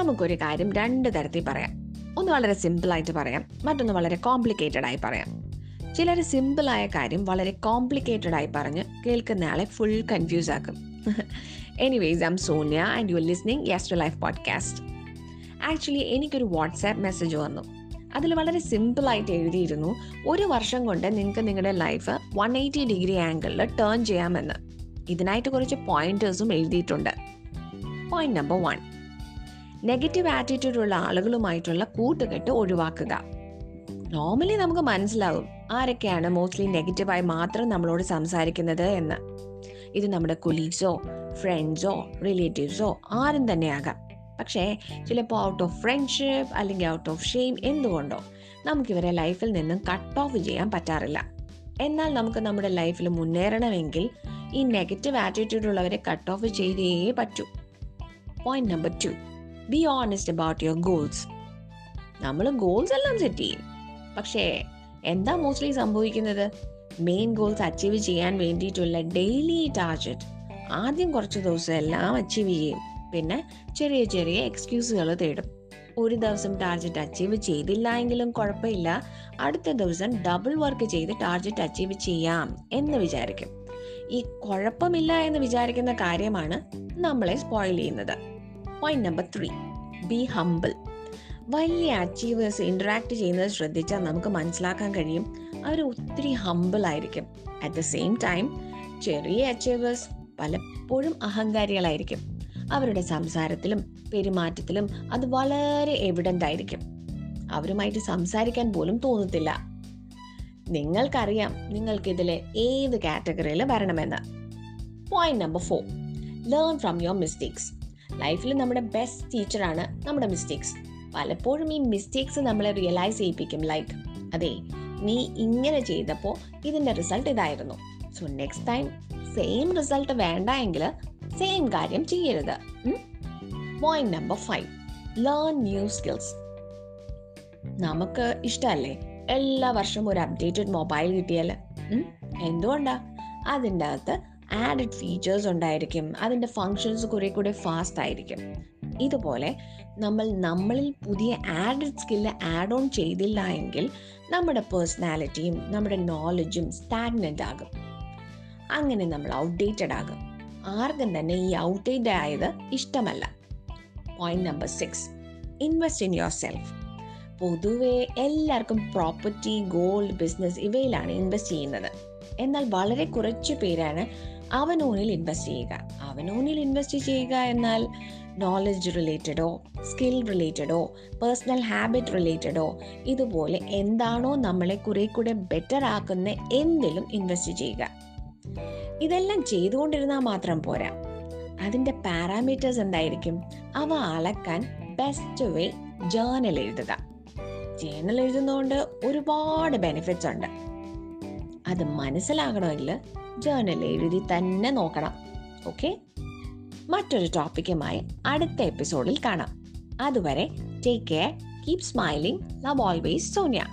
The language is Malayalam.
നമുക്കൊരു കാര്യം രണ്ട് തരത്തിൽ പറയാം. ഒന്ന് വളരെ സിമ്പിളായിട്ട് പറയാം. മറ്റൊന്ന് വളരെ കോംപ്ലിക്കേറ്റഡ് ആയി പറയാം. ചിലർ സിമ്പിളായ കാര്യം വളരെ കോംപ്ലിക്കേറ്റഡ് ആയി പറഞ്ഞ് കേൾക്കുന്ന ആളെ ഫുൾ കൺഫ്യൂസ് ആക്കും. Anyways I'm Sonia and you are listening yester life podcast actually എനിക്കൊരു വാട്സാപ്പ് മെസ്സേജ് വന്നു. അതിൽ വളരെ സിമ്പിളായിട്ട് എഴുതിയിരുന്നു. ഒരു വർഷം കൊണ്ട് നിങ്ങൾക്ക് നിങ്ങളുടെ ലൈഫ് വൺ എയ്റ്റി ഡിഗ്രി ആംഗിളിൽ ടേൺ ചെയ്യാമെന്ന്. ഇതിനായിട്ട് കുറച്ച് പോയിന്റേഴ്സും എഴുതിയിട്ടുണ്ട്. Point number one negative attitude ഉള്ള ആളുകളുമായിട്ടുള്ള കൂട്ടുകെട്ട് ഒഴിവാക്കുക. നോർമലി നമുക്ക് മനസ്സിലാവും ആരൊക്കെയാണ് മോസ്റ്റ്ലി നെഗറ്റീവായി മാത്രം നമ്മളോട് സംസാരിക്കുന്നത് എന്ന്. ഇത് നമ്മുടെ കൊലീഗ്സോ ഫ്രണ്ട്സോ റിലേറ്റീവ്സോ ആരും തന്നെയാകാം. പക്ഷേ ചിലപ്പോൾ ഔട്ട് ഓഫ് ഫ്രണ്ട്ഷിപ്പ് അല്ലെങ്കിൽ ഔട്ട് ഓഫ് ഷെയിം എന്തുകൊണ്ടോ നമുക്കിവരെ ലൈഫിൽ നിന്നും കട്ട് ഓഫ് ചെയ്യാൻ പറ്റാറില്ല. എന്നാൽ നമുക്ക് നമ്മുടെ ലൈഫിൽ മുന്നേറണമെങ്കിൽ ഈ നെഗറ്റീവ് ആറ്റിറ്റ്യൂഡ് ഉള്ളവരെ കട്ട് ഓഫ് ചെയ്തേ പറ്റൂ. Point number two be honest about your goals നമ്മൾ ഗോൾസ് എല്ലാം സെറ്റ് ചെയ്യും. പക്ഷേ എന്താ മോസ്റ്റ്ലി സംഭവിക്കുന്നത്? മെയിൻ ഗോൾസ് അച്ചീവ് ചെയ്യാൻ വേണ്ടിയിട്ടുള്ള ഡെയിലി ടാർജറ്റ് ആദ്യം കുറച്ച് ദിവസം എല്ലാം അച്ചീവ് ചെയ്യും. പിന്നെ ചെറിയ ചെറിയ എക്സ്ക്യൂസുകൾ തേടും. ഒരു ദിവസം ടാർജറ്റ് അച്ചീവ് ചെയ്തില്ല എങ്കിലും കുഴപ്പമില്ല. അടുത്ത ദിവസം ഡബിൾ വർക്ക് ചെയ്ത് ടാർജറ്റ് അച്ചീവ് ചെയ്യാം എന്ന് വിചാരിക്കും. ഈ കുഴപ്പമില്ല എന്ന് വിചാരിക്കുന്ന കാര്യമാണ് നമ്മളെ സ്പോയിൽ ചെയ്യുന്നത്. Point number three be humble വലിയ അച്ചീവേഴ്സ് ഇന്ററാക്ട് ചെയ്യുന്നത് ശ്രദ്ധിച്ചാൽ നമുക്ക് മനസ്സിലാക്കാൻ കഴിയും അവർ ഒത്തിരി ഹംബിൾ ആയിരിക്കും. അറ്റ് ദ സെയിം ടൈം ചെറിയ അച്ചീവേഴ്സ് പലപ്പോഴും അഹങ്കാരികളായിരിക്കും. അവരുടെ സംസാരത്തിലും പെരുമാറ്റത്തിലും അത് വളരെ എവിഡന്റ് ആയിരിക്കും. അവരുമായിട്ട് സംസാരിക്കാൻ പോലും തോന്നത്തില്ല. നിങ്ങൾക്കറിയാം നിങ്ങൾക്കിതിലെ ഏത് കാറ്റഗറിയിൽ വരണമെന്ന്. Point number four learn from your mistakes ലൈഫിൽ നമ്മുടെ ബെസ്റ്റ് ടീച്ചറാണ് നമ്മുടെ മിസ്റ്റേക്സ് പലപ്പോഴും ഈ മിസ്റ്റേക്സ് നമ്മളെ റിയലൈസ് ചെയ്യിപ്പിക്കും ലൈക്ക് അതെ നീ ഇങ്ങനെ ചെയ്തപ്പോൾ ഇതിന്റെ റിസൾട്ട് ഇതായിരുന്നു. So next time same result വേണ്ട എങ്കിൽ സെയിം കാര്യം ചെയ്യരുത്. Point number five learn new skills നമുക്ക് ഇഷ്ടമല്ലേ? എല്ലാ വർഷവും ഒരു അപ്ഡേറ്റഡ് മൊബൈൽ കിട്ടിയാൽ എന്തുകൊണ്ടാ? അതിന്റെ അകത്ത് ആഡഡ് ഫീച്ചേഴ്സ് ഉണ്ടായിരിക്കും. അതിന്റെ ഫങ്ഷൻസ് കുറെ കൂടെ ഫാസ്റ്റ് ആയിരിക്കും. ഇതുപോലെ നമ്മൾ നമ്മളിൽ പുതിയ ആഡഡ് സ്കില്ല് ആഡ് ഓൺ ചെയ്തില്ല എങ്കിൽ നമ്മുടെ പേഴ്സണാലിറ്റിയും നമ്മുടെ നോളജും സ്റ്റാഗ്നന്റ് ആകും. അങ്ങനെ നമ്മൾ ഔട്ട്ഡേറ്റഡ് ആകും. ആർക്കും തന്നെ ഈ ഔട്ട്ഡേറ്റഡ് ആയത് ഇഷ്ടമല്ല. Point number six invest in yourself പൊതുവെ എല്ലാവർക്കും പ്രോപ്പർട്ടി ഗോൾഡ് ബിസിനസ് ഇവയിലാണ് ഇൻവെസ്റ്റ് ചെയ്യുന്നത്. എന്നാൽ വളരെ കുറച്ച് പേരാണ് അവനോനിൽ ഇൻവെസ്റ്റ് ചെയ്യുക. അവനോനിൽ ഇൻവെസ്റ്റ് ചെയ്യുക എന്നാൽ നോളജ് റിലേറ്റഡോ സ്കിൽ റിലേറ്റഡോ പേഴ്സണൽ ഹാബിറ്റ് റിലേറ്റഡോ ഇതുപോലെ എന്താണോ നമ്മളെ കുറെ കൂടെ ബെറ്റർ ആക്കുന്ന എന്തിലും ഇൻവെസ്റ്റ് ചെയ്യുക. ഇതെല്ലാം ചെയ്തുകൊണ്ടിരുന്നാൽ മാത്രം പോരാ. അതിന്റെ പാരാമീറ്റേഴ്സ് എന്തായിരിക്കും? അവ അളക്കാൻ ബെസ്റ്റ് വേ ജേർണൽ എഴുതുക. ജേർണൽ എഴുതുന്നതുകൊണ്ട് ഒരുപാട് ബെനിഫിറ്റ്സ് ഉണ്ട്. അത് മനസ്സിലാകണമെങ്കിൽ ജേർണൽ എഴുതി തന്നെ നോക്കണം. ഓക്കെ മറ്റൊരു ടോപ്പിക്കുമായി അടുത്ത എപ്പിസോഡിൽ കാണാം. അതുവരെ take care keep smiling love always Sonia